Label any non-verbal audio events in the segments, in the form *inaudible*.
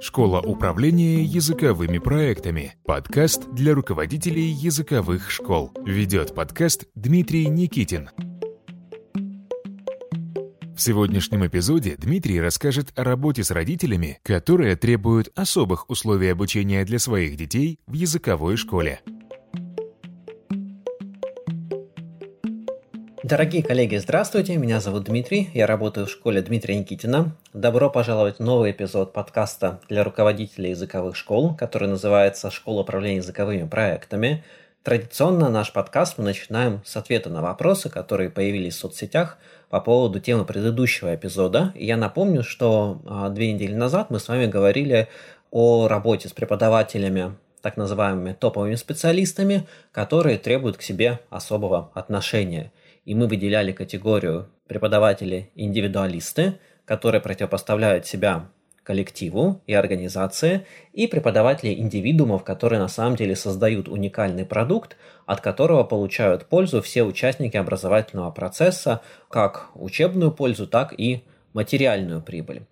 Школа управления языковыми проектами. Подкаст для руководителей языковых школ. Ведет подкаст Дмитрий Никитин. В сегодняшнем эпизоде Дмитрий расскажет о работе с родителями, которые требуют особых условий обучения для своих детей в языковой школе. Дорогие коллеги, здравствуйте, меня зовут Дмитрий, я работаю в школе Дмитрия Никитина. Добро пожаловать в новый эпизод подкаста для руководителей языковых школ, который называется «Школа управления языковыми проектами». Традиционно наш подкаст мы начинаем с ответа на вопросы, которые появились в соцсетях по поводу темы предыдущего эпизода. И я напомню, что а, две недели назад мы с вами говорили о работе с преподавателями так называемыми топовыми специалистами, которые требуют к себе особого отношения – и мы выделяли категорию преподаватели-индивидуалисты, которые противопоставляют себя коллективу и организации, и преподаватели индивидуумов, которые на самом деле создают уникальный продукт, от которого получают пользу все участники образовательного процесса, как учебную пользу, так и материальную прибыль.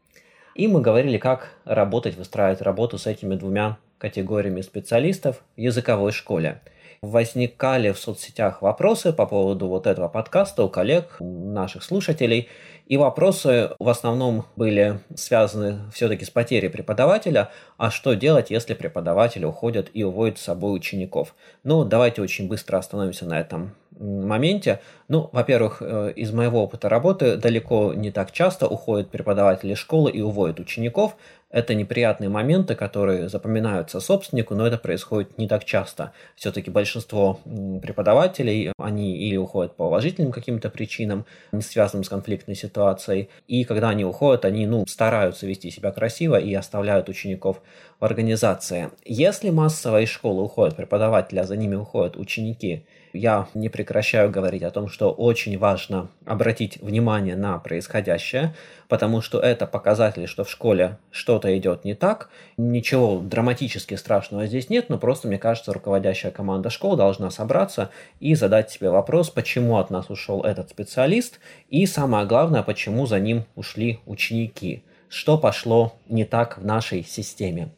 И мы говорили, как работать, выстраивать работу с этими двумя категориями специалистов в языковой школе – возникали в соцсетях вопросы по поводу вот этого подкаста у коллег, наших слушателей. И вопросы в основном были связаны все-таки с потерей преподавателя. А что делать, если преподаватель уходит и уводит с собой учеников? Ну, давайте очень быстро остановимся на этом моменте. Ну, во-первых, э, из моего опыта работы далеко не так часто уходят преподаватели школы и уводят учеников. Это неприятные моменты, которые запоминаются собственнику, но это происходит не так часто. Все-таки большинство преподавателей, они или уходят по уважительным каким-то причинам, не связанным с конфликтной ситуацией, и когда они уходят, они ну, стараются вести себя красиво и оставляют учеников в организации. Если массово из школы уходят преподаватели, а за ними уходят ученики, я не прекращаю говорить о том, что очень важно обратить внимание на происходящее, потому что это показатель, что в школе что-то идет не так. Ничего драматически страшного здесь нет, но просто, мне кажется, руководящая команда школ должна собраться и задать себе вопрос, почему от нас ушел этот специалист, и самое главное, почему за ним ушли ученики, что пошло не так в нашей системе.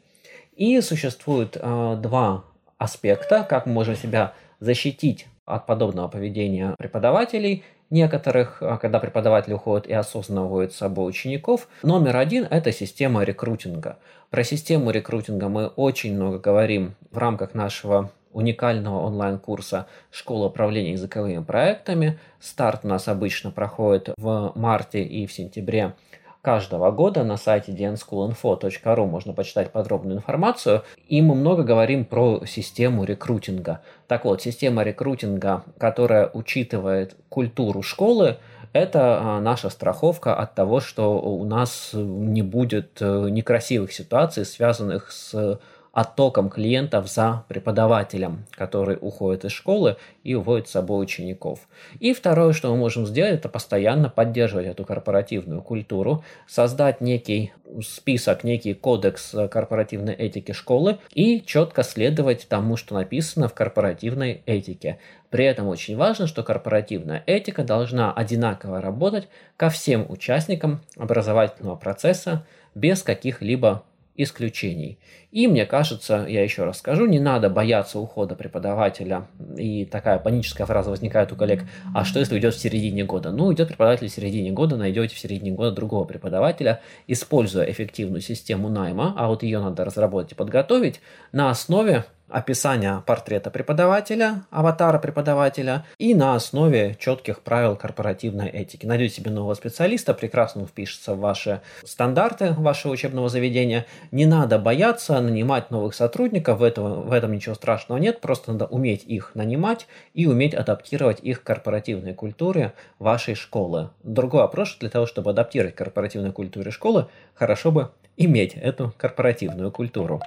И существует э, два аспекта, как мы можем себя защитить от подобного поведения преподавателей некоторых, а, когда преподаватели уходят и осознанно уводят с собой учеников. Номер один – это система рекрутинга. Про систему рекрутинга мы очень много говорим в рамках нашего уникального онлайн-курса «Школа управления языковыми проектами». Старт у нас обычно проходит в марте и в сентябре каждого года на сайте dnschoolinfo.ru можно почитать подробную информацию. И мы много говорим про систему рекрутинга. Так вот, система рекрутинга, которая учитывает культуру школы, это а, наша страховка от того, что у нас не будет э, некрасивых ситуаций, связанных с оттоком клиентов за преподавателем, который уходит из школы и уводит с собой учеников. И второе, что мы можем сделать, это постоянно поддерживать эту корпоративную культуру, создать некий список, некий кодекс корпоративной этики школы и четко следовать тому, что написано в корпоративной этике. При этом очень важно, что корпоративная этика должна одинаково работать ко всем участникам образовательного процесса без каких-либо исключений. И мне кажется, я еще раз скажу, не надо бояться ухода преподавателя. И такая паническая фраза возникает у коллег, а что если уйдет в середине года? Ну, идет преподаватель в середине года, найдете в середине года другого преподавателя, используя эффективную систему найма, а вот ее надо разработать и подготовить на основе описания портрета преподавателя, аватара преподавателя и на основе четких правил корпоративной этики. Найдете себе нового специалиста, прекрасно впишется в ваши стандарты вашего учебного заведения. Не надо бояться нанимать новых сотрудников, в этом, в этом ничего страшного нет, просто надо уметь их нанимать и уметь адаптировать их к корпоративной культуре вашей школы. Другой вопрос, для того, чтобы адаптировать к корпоративной культуре школы, хорошо бы иметь эту корпоративную культуру.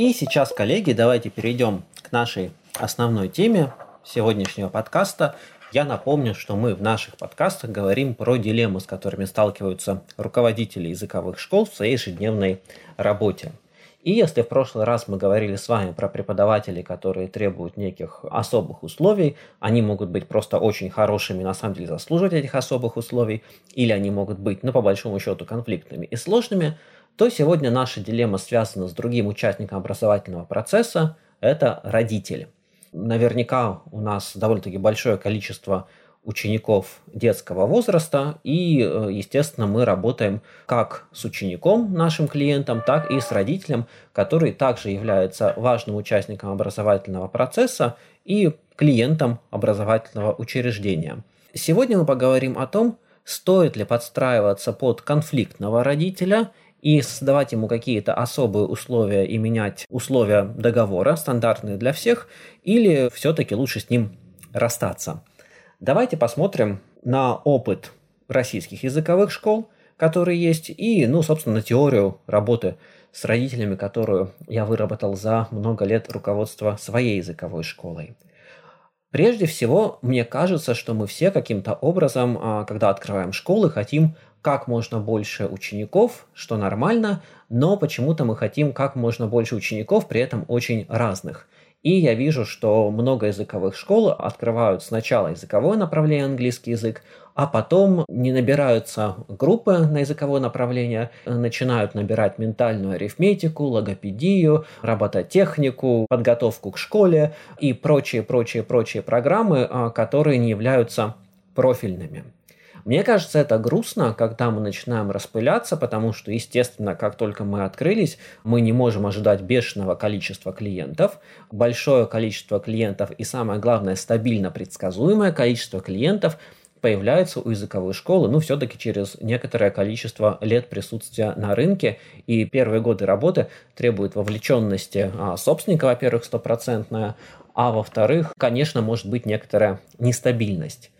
И сейчас, коллеги, давайте перейдем к нашей основной теме сегодняшнего подкаста. Я напомню, что мы в наших подкастах говорим про дилеммы, с которыми сталкиваются руководители языковых школ в своей ежедневной работе. И если в прошлый раз мы говорили с вами про преподавателей, которые требуют неких особых условий, они могут быть просто очень хорошими, на самом деле заслуживать этих особых условий, или они могут быть, ну, по большому счету, конфликтными и сложными, то сегодня наша дилемма связана с другим участником образовательного процесса – это родитель. Наверняка у нас довольно-таки большое количество учеников детского возраста, и, э, естественно, мы работаем как с учеником, нашим клиентом, так и с родителем, который также является важным участником образовательного процесса и клиентом образовательного учреждения. Сегодня мы поговорим о том, стоит ли подстраиваться под конфликтного родителя и создавать ему какие-то особые условия и менять условия договора, стандартные для всех, или все-таки лучше с ним расстаться. Давайте посмотрим на опыт российских языковых школ, которые есть, и, ну, собственно, на теорию работы с родителями, которую я выработал за много лет руководства своей языковой школой. Прежде всего, мне кажется, что мы все каким-то образом, а, когда открываем школы, хотим как можно больше учеников, что нормально, но почему-то мы хотим как можно больше учеников, при этом очень разных. И я вижу, что много языковых школ открывают сначала языковое направление английский язык, а потом не набираются группы на языковое направление, начинают набирать ментальную арифметику, логопедию, робототехнику, подготовку к школе и прочие-прочие-прочие программы, а, которые не являются профильными. Мне кажется, это грустно, когда мы начинаем распыляться, потому что, естественно, как только мы открылись, мы не можем ожидать бешеного количества клиентов. Большое количество клиентов и, самое главное, стабильно предсказуемое количество клиентов появляется у языковой школы, ну, все-таки через некоторое количество лет присутствия на рынке, и первые годы работы требуют вовлеченности а, собственника, во-первых, стопроцентная, а во-вторых, конечно, может быть некоторая нестабильность.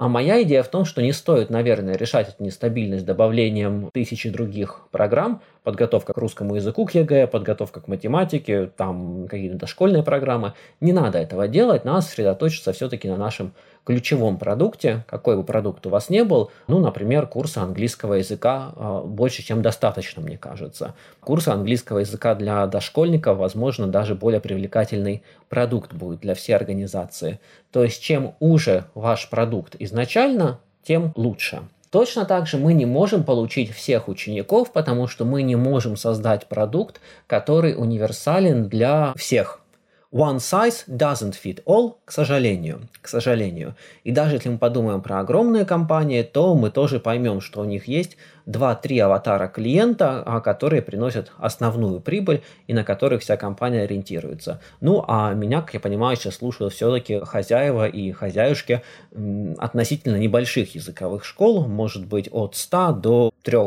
А моя идея в том, что не стоит, наверное, решать эту нестабильность добавлением тысячи других программ, подготовка к русскому языку, к ЕГЭ, подготовка к математике, там какие-то дошкольные программы. Не надо этого делать, надо сосредоточиться все-таки на нашем ключевом продукте, какой бы продукт у вас не был, ну, например, курсы английского языка э, больше, чем достаточно, мне кажется. Курсы английского языка для дошкольников, возможно, даже более привлекательный продукт будет для всей организации. То есть, чем уже ваш продукт изначально, тем лучше. Точно так же мы не можем получить всех учеников, потому что мы не можем создать продукт, который универсален для всех. One size doesn't fit all, к сожалению. К сожалению. И даже если мы подумаем про огромные компании, то мы тоже поймем, что у них есть 2-3 аватара клиента, а, которые приносят основную прибыль и на которых вся компания ориентируется. Ну, а меня, как я понимаю, сейчас слушают все-таки хозяева и хозяюшки относительно небольших языковых школ, может быть от 100 до 3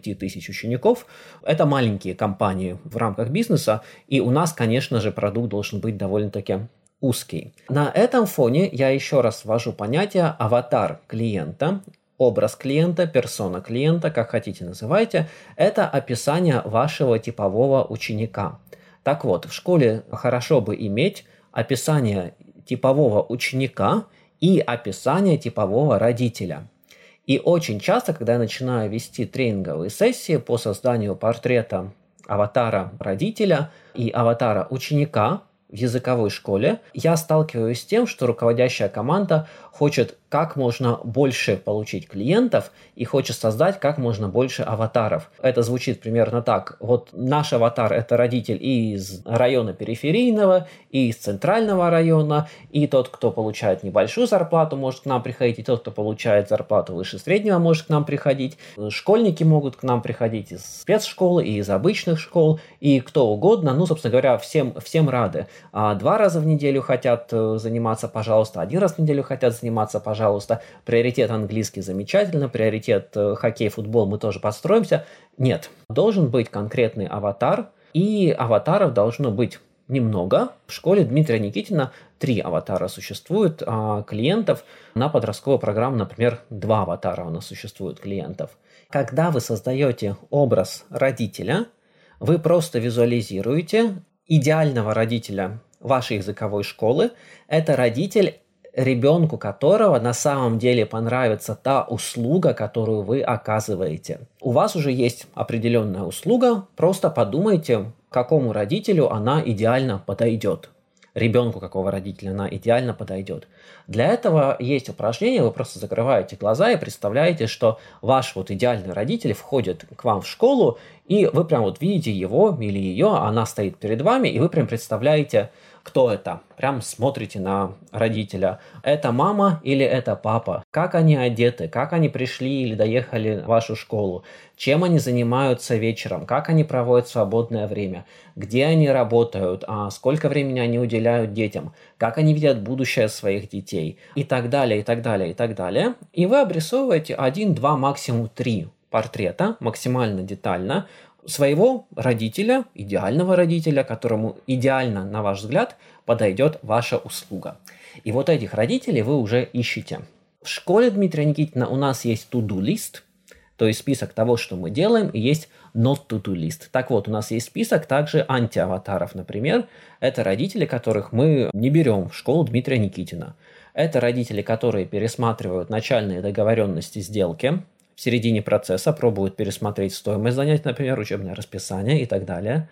5000 учеников. Это маленькие компании в рамках бизнеса, и у нас, конечно же, продукт должен быть довольно-таки узкий. На этом фоне я еще раз ввожу понятие аватар клиента, образ клиента, персона клиента, как хотите называйте, это описание вашего типового ученика. Так вот, в школе хорошо бы иметь описание типового ученика и описание типового родителя – и очень часто, когда я начинаю вести тренинговые сессии по созданию портрета аватара родителя и аватара ученика в языковой школе, я сталкиваюсь с тем, что руководящая команда хочет как можно больше получить клиентов и хочет создать как можно больше аватаров. Это звучит примерно так. Вот наш аватар – это родитель и из района периферийного, и из центрального района, и тот, кто получает небольшую зарплату, может к нам приходить, и тот, кто получает зарплату выше среднего, может к нам приходить. Школьники могут к нам приходить из спецшколы и из обычных школ, и кто угодно. Ну, собственно говоря, всем, всем рады. А два раза в неделю хотят э, заниматься, пожалуйста, один раз в неделю хотят заниматься, пожалуйста. Приоритет английский замечательно, приоритет э, хоккей, футбол мы тоже подстроимся. Нет, должен быть конкретный аватар, и аватаров должно быть немного. В школе Дмитрия Никитина три аватара существует, а клиентов на подростковую программу, например, два аватара у нас существует клиентов. Когда вы создаете образ родителя, вы просто визуализируете идеального родителя вашей языковой школы. Это родитель ребенку которого на самом деле понравится та услуга, которую вы оказываете. У вас уже есть определенная услуга, просто подумайте, какому родителю она идеально подойдет ребенку какого родителя она идеально подойдет. Для этого есть упражнение, вы просто закрываете глаза и представляете, что ваш вот идеальный родитель входит к вам в школу И вы прям вот видите его или ее, она стоит перед вами, и вы прям представляете, кто это. Прям смотрите на родителя. Это мама или это папа? Как они одеты? Как они пришли или доехали в вашу школу? Чем они занимаются вечером? Как они проводят свободное время? Где они работают? А сколько времени они уделяют детям? Как они видят будущее своих детей? И так далее, и так далее, и так далее. И вы обрисовываете один, два, максимум три портрета максимально детально своего родителя, идеального родителя, которому идеально, на ваш взгляд, подойдет ваша услуга. И вот этих родителей вы уже ищете. В школе Дмитрия Никитина у нас есть to-do list, то есть список того, что мы делаем, и есть not to-do list. Так вот, у нас есть список также антиаватаров, например. Это родители, которых мы не берем в школу Дмитрия Никитина. Это родители, которые пересматривают начальные договоренности сделки, в середине процесса пробуют пересмотреть стоимость занятий, например, учебное расписание и так далее.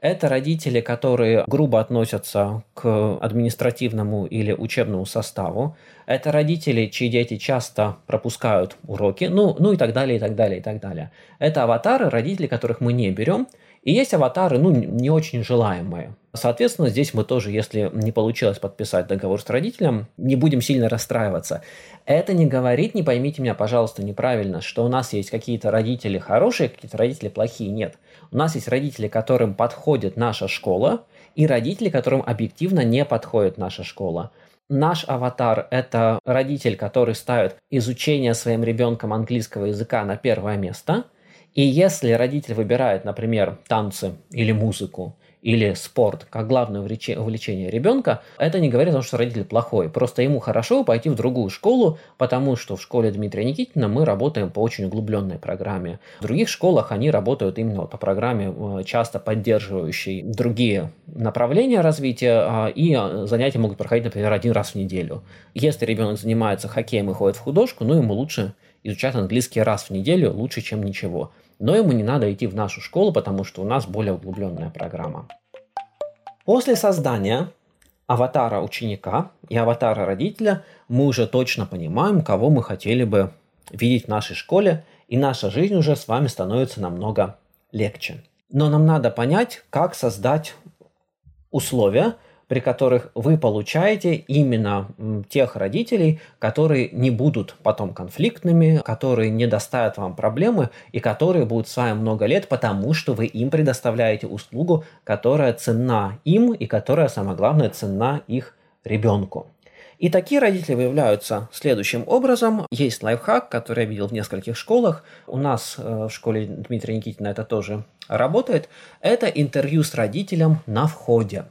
Это родители, которые грубо относятся к административному или учебному составу. Это родители, чьи дети часто пропускают уроки, ну, ну и так далее, и так далее, и так далее. Это аватары, родители, которых мы не берем, и есть аватары, ну, не очень желаемые. Соответственно, здесь мы тоже, если не получилось подписать договор с родителем, не будем сильно расстраиваться. Это не говорит, не поймите меня, пожалуйста, неправильно, что у нас есть какие-то родители хорошие, какие-то родители плохие. Нет. У нас есть родители, которым подходит наша школа, и родители, которым объективно не подходит наша школа. Наш аватар – это родитель, который ставит изучение своим ребенком английского языка на первое место – и если родитель выбирает, например, танцы или музыку, или спорт как главное увлечение ребенка, это не говорит о том, что родитель плохой. Просто ему хорошо пойти в другую школу, потому что в школе Дмитрия Никитина мы работаем по очень углубленной программе. В других школах они работают именно по программе, э, часто поддерживающей другие направления развития, а, и а, занятия могут проходить, например, один раз в неделю. Если ребенок занимается хоккеем и ходит в художку, ну ему лучше изучать английский раз в неделю, лучше, чем ничего но ему не надо идти в нашу школу, потому что у нас более углубленная программа. После создания аватара ученика и аватара родителя мы уже точно понимаем, кого мы хотели бы видеть в нашей школе, и наша жизнь уже с вами становится намного легче. Но нам надо понять, как создать условия, при которых вы получаете именно тех родителей, которые не будут потом конфликтными, которые не доставят вам проблемы и которые будут с вами много лет, потому что вы им предоставляете услугу, которая ценна им и которая, самое главное, ценна их ребенку. И такие родители выявляются следующим образом. Есть лайфхак, который я видел в нескольких школах. У нас э, в школе Дмитрия Никитина это тоже работает. Это интервью с родителем на входе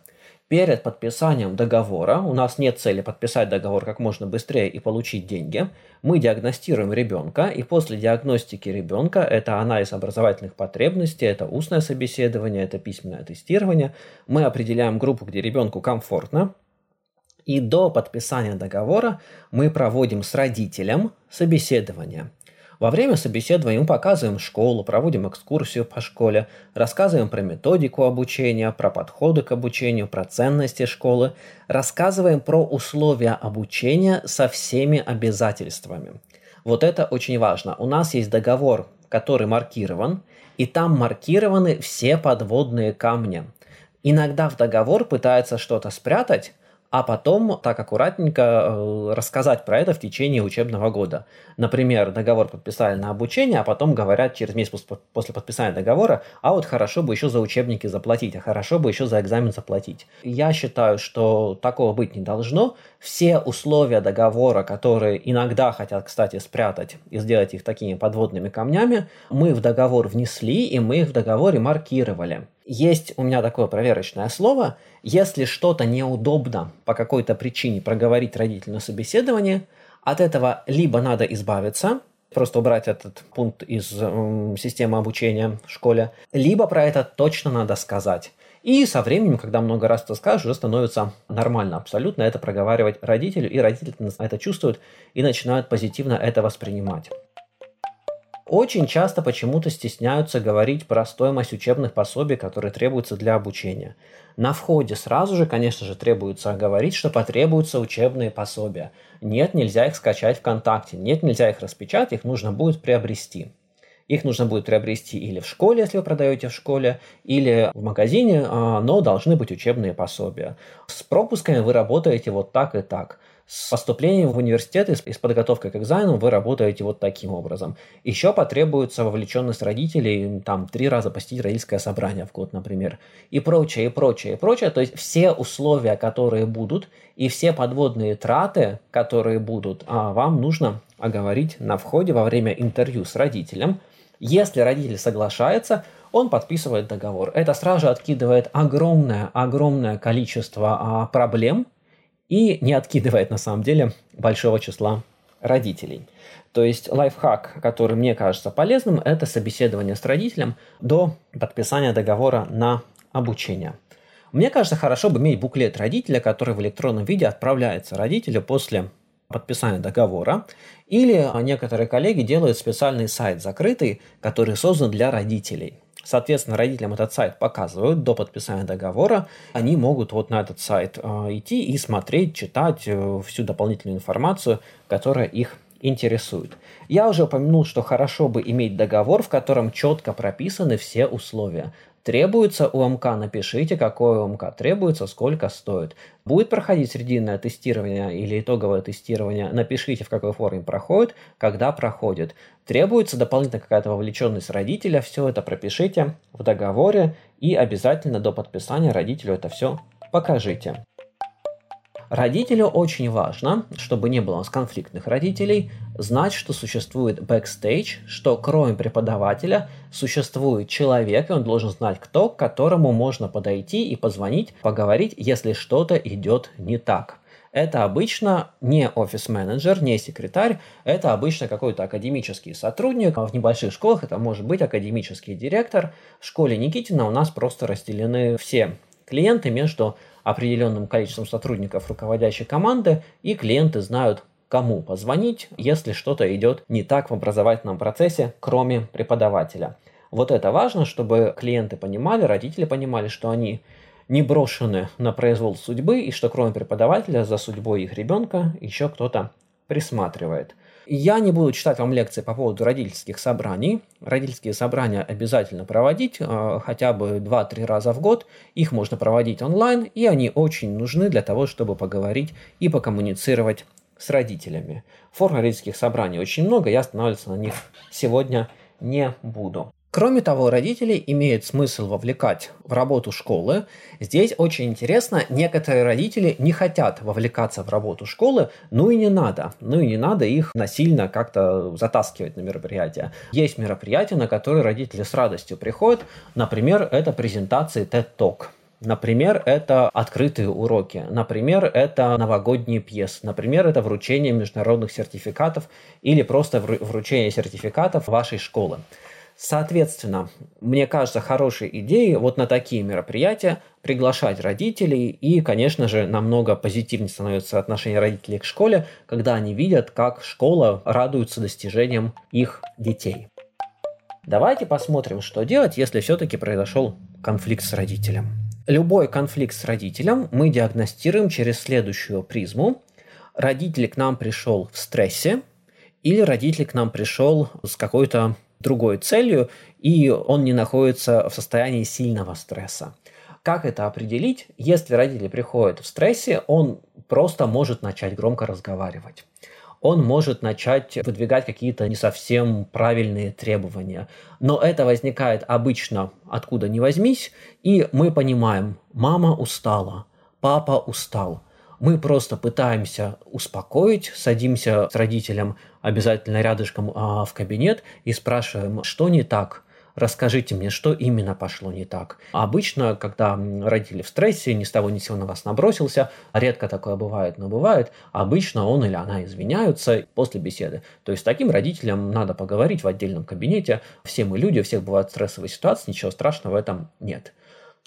перед подписанием договора, у нас нет цели подписать договор как можно быстрее и получить деньги, мы диагностируем ребенка, и после диагностики ребенка, это анализ образовательных потребностей, это устное собеседование, это письменное тестирование, мы определяем группу, где ребенку комфортно, и до подписания договора мы проводим с родителем собеседование – во время собеседования мы показываем школу, проводим экскурсию по школе, рассказываем про методику обучения, про подходы к обучению, про ценности школы, рассказываем про условия обучения со всеми обязательствами. Вот это очень важно. У нас есть договор, который маркирован, и там маркированы все подводные камни. Иногда в договор пытаются что-то спрятать, а потом так аккуратненько э, рассказать про это в течение учебного года. Например, договор подписали на обучение, а потом говорят через месяц после подписания договора, а вот хорошо бы еще за учебники заплатить, а хорошо бы еще за экзамен заплатить. Я считаю, что такого быть не должно. Все условия договора, которые иногда хотят, кстати, спрятать и сделать их такими подводными камнями, мы в договор внесли и мы их в договоре маркировали. Есть у меня такое проверочное слово. Если что-то неудобно по какой-то причине проговорить родителю на собеседовании, от этого либо надо избавиться, просто убрать этот пункт из э, системы обучения в школе, либо про это точно надо сказать. И со временем, когда много раз это скажешь, уже становится нормально абсолютно это проговаривать родителю, и родители это чувствуют и начинают позитивно это воспринимать очень часто почему-то стесняются говорить про стоимость учебных пособий, которые требуются для обучения. На входе сразу же, конечно же, требуется говорить, что потребуются учебные пособия. Нет, нельзя их скачать ВКонтакте. Нет, нельзя их распечатать, их нужно будет приобрести. Их нужно будет приобрести или в школе, если вы продаете в школе, или в магазине, а, но должны быть учебные пособия. С пропусками вы работаете вот так и так. С поступлением в университет и с подготовкой к экзаменам вы работаете вот таким образом. Еще потребуется вовлеченность родителей, там, три раза посетить родительское собрание в год, например, и прочее, и прочее, и прочее. То есть все условия, которые будут, и все подводные траты, которые будут, а, вам нужно оговорить на входе во время интервью с родителем. Если родитель соглашается, он подписывает договор. Это сразу же откидывает огромное, огромное количество а, проблем, и не откидывает на самом деле большого числа родителей. То есть лайфхак, который мне кажется полезным, это собеседование с родителем до подписания договора на обучение. Мне кажется, хорошо бы иметь буклет родителя, который в электронном виде отправляется родителю после подписания договора. Или некоторые коллеги делают специальный сайт закрытый, который создан для родителей. Соответственно, родителям этот сайт показывают до подписания договора. Они могут вот на этот сайт э, идти и смотреть, читать э, всю дополнительную информацию, которая их интересует. Я уже упомянул, что хорошо бы иметь договор, в котором четко прописаны все условия требуется УМК, напишите, какое УМК требуется, сколько стоит. Будет проходить срединное тестирование или итоговое тестирование, напишите, в какой форме проходит, когда проходит. Требуется дополнительно какая-то вовлеченность родителя, все это пропишите в договоре и обязательно до подписания родителю это все покажите. Родителю очень важно, чтобы не было у нас конфликтных родителей, знать, что существует бэкстейдж, что кроме преподавателя существует человек, и он должен знать, кто, к которому можно подойти и позвонить, поговорить, если что-то идет не так. Это обычно не офис-менеджер, не секретарь, это обычно какой-то академический сотрудник. В небольших школах это может быть академический директор. В школе Никитина у нас просто разделены все клиенты между определенным количеством сотрудников руководящей команды, и клиенты знают, кому позвонить, если что-то идет не так в образовательном процессе, кроме преподавателя. Вот это важно, чтобы клиенты понимали, родители понимали, что они не брошены на произвол судьбы, и что кроме преподавателя за судьбой их ребенка еще кто-то присматривает. Я не буду читать вам лекции по поводу родительских собраний. Родительские собрания обязательно проводить э, хотя бы 2-3 раза в год. Их можно проводить онлайн, и они очень нужны для того, чтобы поговорить и покоммуницировать с родителями. Форм родительских собраний очень много, я останавливаться на них сегодня не буду. Кроме того, родителей имеет смысл вовлекать в работу школы. Здесь очень интересно, некоторые родители не хотят вовлекаться в работу школы, ну и не надо. Ну и не надо их насильно как-то затаскивать на мероприятия. Есть мероприятия, на которые родители с радостью приходят. Например, это презентации TED Talk. Например, это открытые уроки. Например, это новогодние пьесы. Например, это вручение международных сертификатов или просто вручение сертификатов вашей школы. Соответственно, мне кажется, хорошей идеей вот на такие мероприятия приглашать родителей, и, конечно же, намного позитивнее становится отношение родителей к школе, когда они видят, как школа радуется достижениям их детей. Давайте посмотрим, что делать, если все-таки произошел конфликт с родителем. Любой конфликт с родителем мы диагностируем через следующую призму. Родитель к нам пришел в стрессе, или родитель к нам пришел с какой-то другой целью, и он не находится в состоянии сильного стресса. Как это определить? Если родители приходят в стрессе, он просто может начать громко разговаривать. Он может начать выдвигать какие-то не совсем правильные требования. Но это возникает обычно откуда ни возьмись, и мы понимаем, мама устала, папа устал – мы просто пытаемся успокоить, садимся с родителем обязательно рядышком а, в кабинет и спрашиваем, что не так, расскажите мне, что именно пошло не так. Обычно, когда родители в стрессе, ни с того ни с сего на вас набросился, редко такое бывает, но бывает, обычно он или она извиняются после беседы. То есть с таким родителям надо поговорить в отдельном кабинете. Все мы люди, у всех бывают стрессовые ситуации, ничего страшного в этом нет.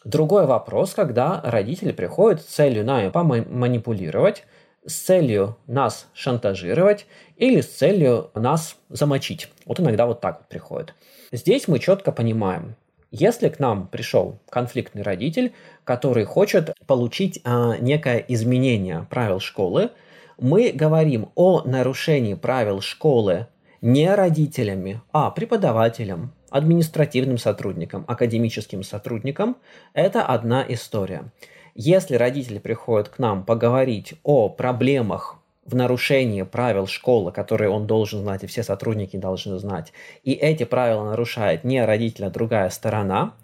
Другой вопрос, когда родители приходят с целью нами поманипулировать, с целью нас шантажировать или с целью нас замочить. Вот иногда вот так вот приходят. Здесь мы четко понимаем, если к нам пришел конфликтный родитель, который хочет получить а, некое изменение правил школы, мы говорим о нарушении правил школы не родителями, а преподавателем, административным сотрудникам, академическим сотрудникам, это одна история. Если родители приходят к нам поговорить о проблемах в нарушении правил школы, которые он должен знать и все сотрудники должны знать, и эти правила нарушает не родитель, а другая сторона,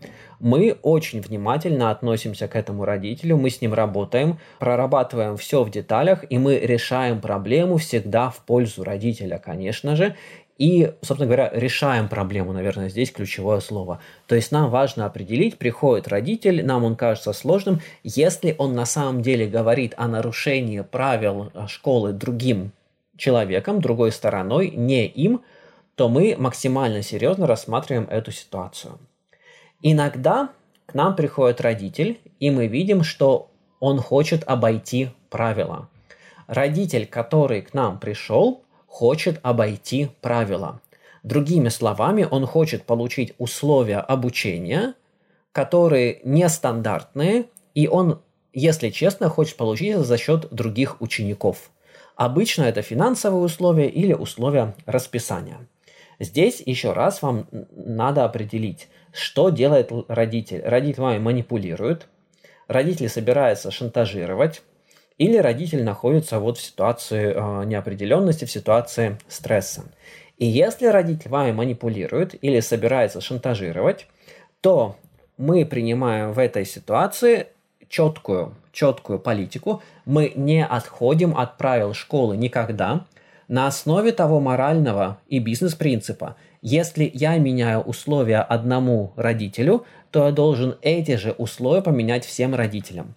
мы очень внимательно относимся к этому родителю, мы с ним работаем, прорабатываем все в деталях, и мы решаем проблему всегда в пользу родителя, конечно же, и, собственно говоря, решаем проблему, наверное, здесь ключевое слово. То есть нам важно определить, приходит родитель, нам он кажется сложным, если он на самом деле говорит о нарушении правил э, школы другим человеком, другой стороной, не им, то мы максимально серьезно рассматриваем эту ситуацию. Иногда к нам приходит родитель, и мы видим, что он хочет обойти правила. Родитель, который к нам пришел, хочет обойти правила. Другими словами, он хочет получить условия обучения, которые нестандартные, и он, если честно, хочет получить это за счет других учеников. Обычно это финансовые условия или условия расписания. Здесь еще раз вам надо определить, что делает родитель. Родитель вами манипулирует, родитель собирается шантажировать, или родитель находится вот в ситуации э, неопределенности, в ситуации стресса. И если родитель вами манипулирует или собирается шантажировать, то мы принимаем в этой ситуации четкую, четкую политику. Мы не отходим от правил школы никогда на основе того морального и бизнес-принципа. Если я меняю условия одному родителю, то я должен эти же условия поменять всем родителям.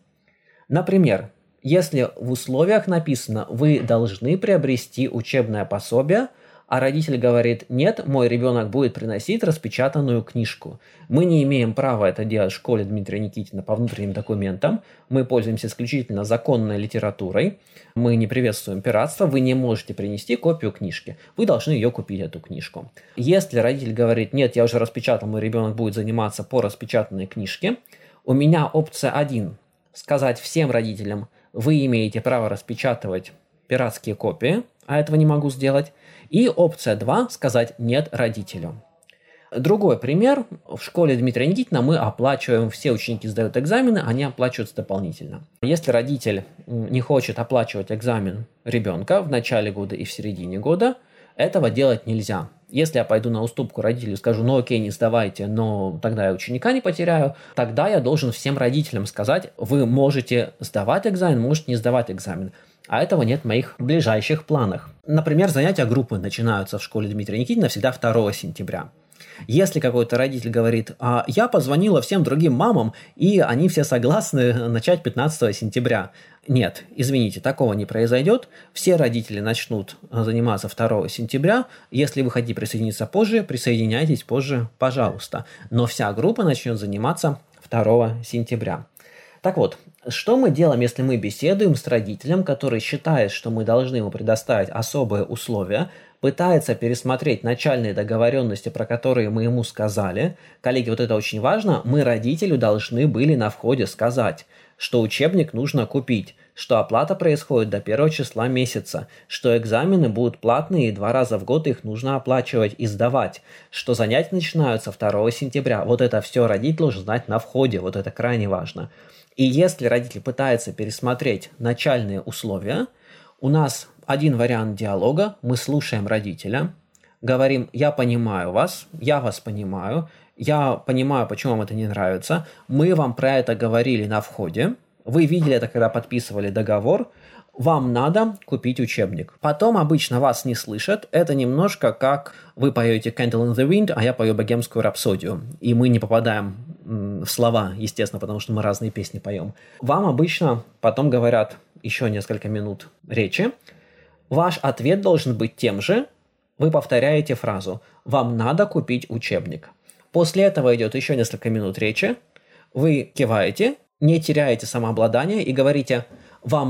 Например, если в условиях написано «вы должны приобрести учебное пособие», а родитель говорит «нет, мой ребенок будет приносить распечатанную книжку». Мы не имеем права это делать в школе Дмитрия Никитина по внутренним документам. Мы пользуемся исключительно законной литературой. Мы не приветствуем пиратство. Вы не можете принести копию книжки. Вы должны ее купить, эту книжку. Если родитель говорит «нет, я уже распечатал, мой ребенок будет заниматься по распечатанной книжке», у меня опция 1 – сказать всем родителям – вы имеете право распечатывать пиратские копии, а этого не могу сделать. И опция 2 – сказать «нет» родителю. Другой пример. В школе Дмитрия Никитина мы оплачиваем, все ученики сдают экзамены, они оплачиваются дополнительно. Если родитель не хочет оплачивать экзамен ребенка в начале года и в середине года, этого делать нельзя. Если я пойду на уступку родителю скажу, ну окей, не сдавайте, но тогда я ученика не потеряю, тогда я должен всем родителям сказать, вы можете сдавать экзамен, можете не сдавать экзамен. А этого нет в моих ближайших планах. Например, занятия группы начинаются в школе Дмитрия Никитина всегда 2 сентября. Если какой-то родитель говорит, а я позвонила всем другим мамам, и они все согласны начать 15 сентября. Нет, извините, такого не произойдет. Все родители начнут заниматься 2 сентября. Если вы хотите присоединиться позже, присоединяйтесь позже, пожалуйста. Но вся группа начнет заниматься 2 сентября. Так вот, что мы делаем, если мы беседуем с родителем, который считает, что мы должны ему предоставить особые условия, пытается пересмотреть начальные договоренности, про которые мы ему сказали. Коллеги, вот это очень важно. Мы родителю должны были на входе сказать, что учебник нужно купить, что оплата происходит до первого числа месяца, что экзамены будут платные и два раза в год их нужно оплачивать и сдавать, что занятия начинаются 2 сентября. Вот это все родитель должен знать на входе, вот это крайне важно. И если родитель пытается пересмотреть начальные условия, у нас один вариант диалога, мы слушаем родителя, говорим, я понимаю вас, я вас понимаю, я понимаю, почему вам это не нравится, мы вам про это говорили на входе, вы видели это, когда подписывали договор, вам надо купить учебник. Потом обычно вас не слышат. Это немножко как вы поете Candle in the Wind, а я пою богемскую рапсодию. И мы не попадаем в слова, естественно, потому что мы разные песни поем. Вам обычно потом говорят еще несколько минут речи, Ваш ответ должен быть тем же. Вы повторяете фразу «Вам надо купить учебник». После этого идет еще несколько минут речи. Вы киваете, не теряете самообладание и говорите «Вам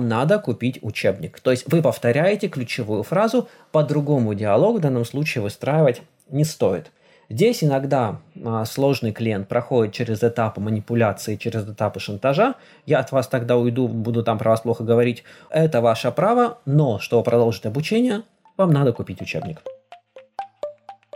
надо купить учебник». То есть вы повторяете ключевую фразу, по-другому диалог в данном случае выстраивать не стоит. Здесь иногда а, сложный клиент проходит через этапы манипуляции, через этапы шантажа. Я от вас тогда уйду, буду там про вас плохо говорить. Это ваше право, но чтобы продолжить обучение, вам надо купить учебник.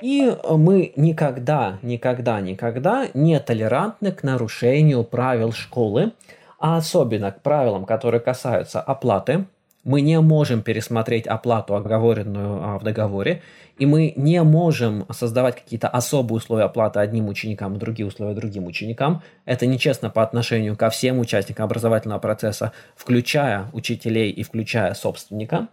И мы никогда, никогда, никогда не толерантны к нарушению правил школы, а особенно к правилам, которые касаются оплаты. Мы не можем пересмотреть оплату, оговоренную а, в договоре, и мы не можем создавать какие-то особые условия оплаты одним ученикам и другие условия другим ученикам. Это нечестно по отношению ко всем участникам образовательного процесса, включая учителей и включая собственника.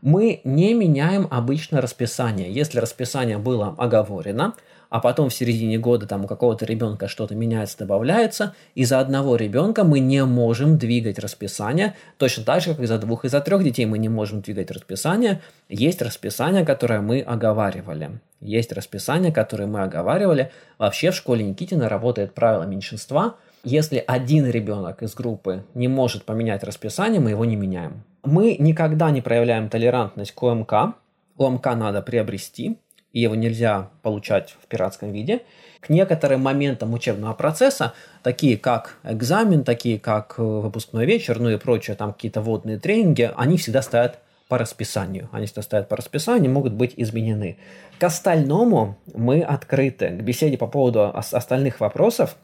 Мы не меняем обычно расписание. Если расписание было оговорено, а потом в середине года там у какого-то ребенка что-то меняется, добавляется, из-за одного ребенка мы не можем двигать расписание, точно так же, как из-за двух, из-за трех детей мы не можем двигать расписание. Есть расписание, которое мы оговаривали. Есть расписание, которое мы оговаривали. Вообще в школе Никитина работает правило меньшинства. Если один ребенок из группы не может поменять расписание, мы его не меняем. Мы никогда не проявляем толерантность к ОМК. ОМК надо приобрести и его нельзя получать в пиратском виде. К некоторым моментам учебного процесса, такие как экзамен, такие как э, выпускной вечер, ну и прочее, там какие-то водные тренинги, они всегда стоят по расписанию. Они всегда стоят по расписанию, могут быть изменены. К остальному мы открыты. К беседе по поводу остальных вопросов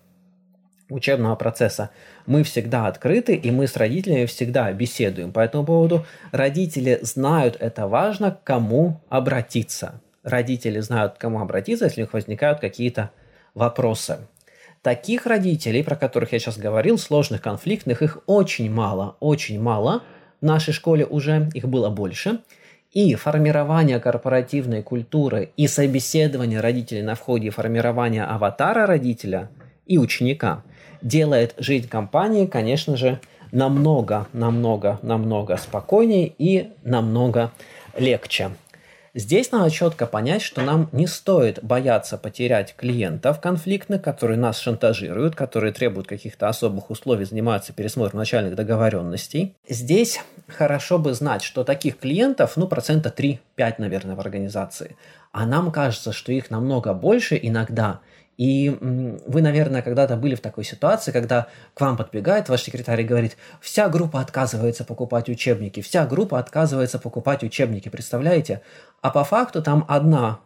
учебного процесса мы всегда открыты, и мы с родителями всегда беседуем по этому поводу. Родители знают, это важно, к кому обратиться родители знают, к кому обратиться, если у них возникают какие-то вопросы. Таких родителей, про которых я сейчас говорил, сложных, конфликтных, их очень мало, очень мало. В нашей школе уже их было больше. И формирование корпоративной культуры и собеседование родителей на входе, и формирование аватара родителя и ученика делает жизнь компании, конечно же, намного, намного, намного спокойнее и намного легче. Здесь надо четко понять, что нам не стоит бояться потерять клиентов конфликтных, которые нас шантажируют, которые требуют каких-то особых условий, занимаются пересмотром начальных договоренностей. Здесь хорошо бы знать, что таких клиентов, ну, процента 3-5, наверное, в организации. А нам кажется, что их намного больше иногда – и вы, наверное, когда-то были в такой ситуации, когда к вам подбегает ваш секретарь и говорит, вся группа отказывается покупать учебники, вся группа отказывается покупать учебники, представляете? А по факту там одна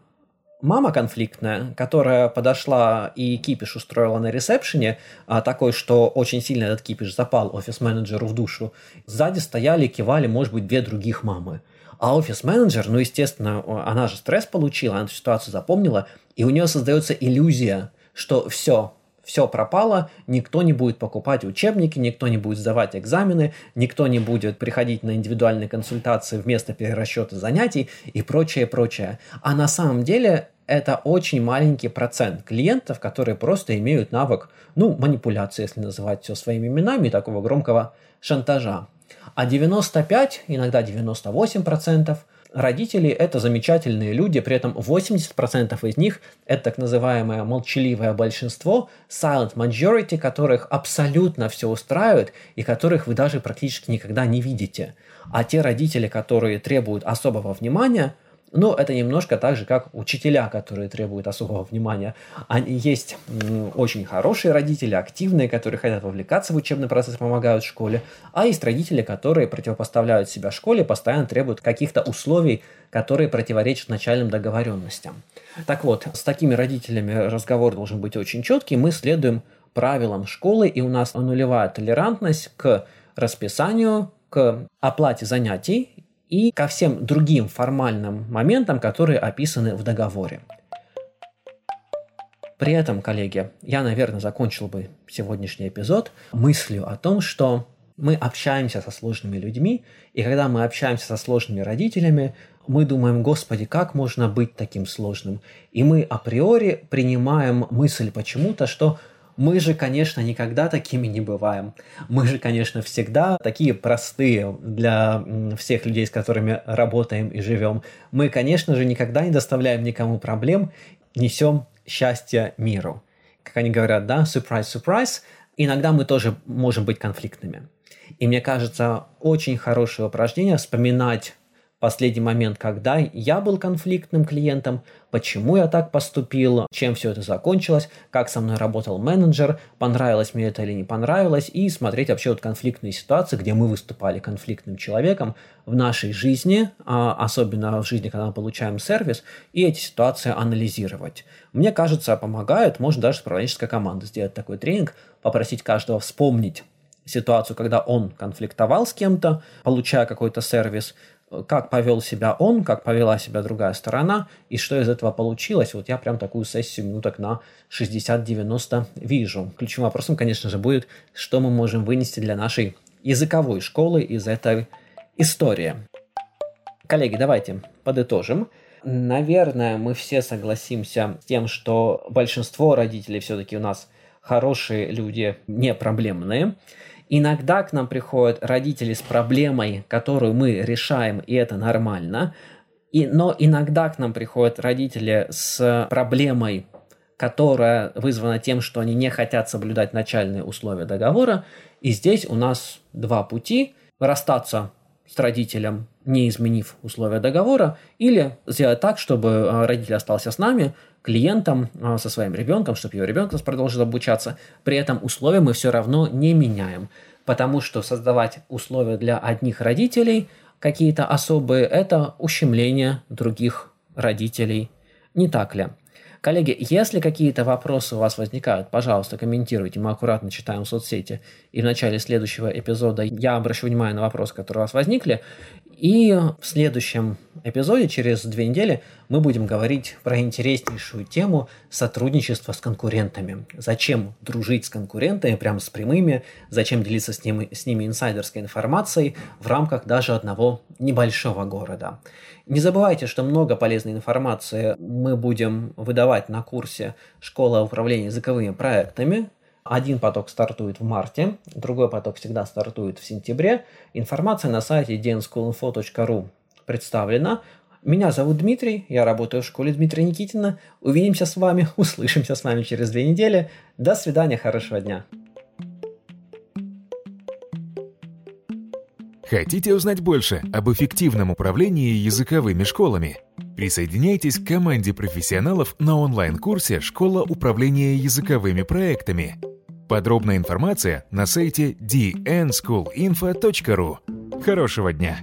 мама конфликтная, которая подошла и кипиш устроила на ресепшене, а такой, что очень сильно этот кипиш запал офис-менеджеру в душу. Сзади стояли, кивали, может быть, две других мамы. А офис-менеджер, ну, естественно, она же стресс получила, она эту ситуацию запомнила, и у нее создается иллюзия, что все, все пропало, никто не будет покупать учебники, никто не будет сдавать экзамены, никто не будет приходить на индивидуальные консультации вместо перерасчета занятий и прочее, прочее. А на самом деле это очень маленький процент клиентов, которые просто имеют навык, ну, манипуляции, если называть все своими именами, такого громкого шантажа. А 95, иногда 98% родителей – это замечательные люди, при этом 80% из них – это так называемое молчаливое большинство, silent majority, которых абсолютно все устраивает и которых вы даже практически никогда не видите. А те родители, которые требуют особого внимания – но это немножко так же, как учителя, которые требуют особого внимания. Они есть очень хорошие родители, активные, которые хотят вовлекаться в учебный процесс, помогают школе, а есть родители, которые противопоставляют себя школе, постоянно требуют каких-то условий, которые противоречат начальным договоренностям. Так вот, с такими родителями разговор должен быть очень четкий. Мы следуем правилам школы, и у нас нулевая толерантность к расписанию, к оплате занятий и ко всем другим формальным моментам, которые описаны в договоре. При этом, коллеги, я, наверное, закончил бы сегодняшний эпизод мыслью о том, что мы общаемся со сложными людьми, и когда мы общаемся со сложными родителями, мы думаем, Господи, как можно быть таким сложным? И мы априори принимаем мысль почему-то, что мы же, конечно, никогда такими не бываем. Мы же, конечно, всегда такие простые для всех людей, с которыми работаем и живем. Мы, конечно же, никогда не доставляем никому проблем, несем счастье миру. Как они говорят, да, surprise, surprise, иногда мы тоже можем быть конфликтными. И мне кажется, очень хорошее упражнение вспоминать последний момент, когда я был конфликтным клиентом, почему я так поступил, чем все это закончилось, как со мной работал менеджер, понравилось мне это или не понравилось, и смотреть вообще вот конфликтные ситуации, где мы выступали конфликтным человеком в нашей жизни, а, особенно в жизни, когда мы получаем сервис, и эти ситуации анализировать. Мне кажется, помогает, может даже управленческая команда сделать такой тренинг, попросить каждого вспомнить ситуацию, когда он конфликтовал с кем-то, получая какой-то сервис, как повел себя он, как повела себя другая сторона, и что из этого получилось. Вот я прям такую сессию минуток на 60-90 вижу. Ключевым вопросом, конечно же, будет, что мы можем вынести для нашей языковой школы из этой истории. Коллеги, давайте подытожим. Наверное, мы все согласимся с тем, что большинство родителей все-таки у нас хорошие люди, не проблемные. Иногда к нам приходят родители с проблемой, которую мы решаем, и это нормально. И, но иногда к нам приходят родители с проблемой, которая вызвана тем, что они не хотят соблюдать начальные условия договора. И здесь у нас два пути. Расстаться с родителем, не изменив условия договора, или сделать так, чтобы э, родитель остался с нами, клиентом, э, со своим ребенком, чтобы его ребенок продолжил обучаться. При этом условия мы все равно не меняем, потому что создавать условия для одних родителей какие-то особые – это ущемление других родителей, не так ли? Коллеги, если какие-то вопросы у вас возникают, пожалуйста, комментируйте, мы аккуратно читаем в соцсети. И в начале следующего эпизода я обращу внимание на вопросы, которые у вас возникли. И в следующем эпизоде, через две недели, мы будем говорить про интереснейшую тему сотрудничества с конкурентами. Зачем дружить с конкурентами, прямо с прямыми, зачем делиться с ними, с ними инсайдерской информацией в рамках даже одного небольшого города. Не забывайте, что много полезной информации мы будем выдавать на курсе «Школа управления языковыми проектами», один поток стартует в марте, другой поток всегда стартует в сентябре. Информация на сайте dnschoolinfo.ru представлена. Меня зовут Дмитрий, я работаю в школе Дмитрия Никитина. Увидимся с вами, *laughs* услышимся с вами через две недели. До свидания, хорошего дня. Хотите узнать больше об эффективном управлении языковыми школами? Присоединяйтесь к команде профессионалов на онлайн-курсе «Школа управления языковыми проектами». Подробная информация на сайте dnschoolinfo.ru. Хорошего дня!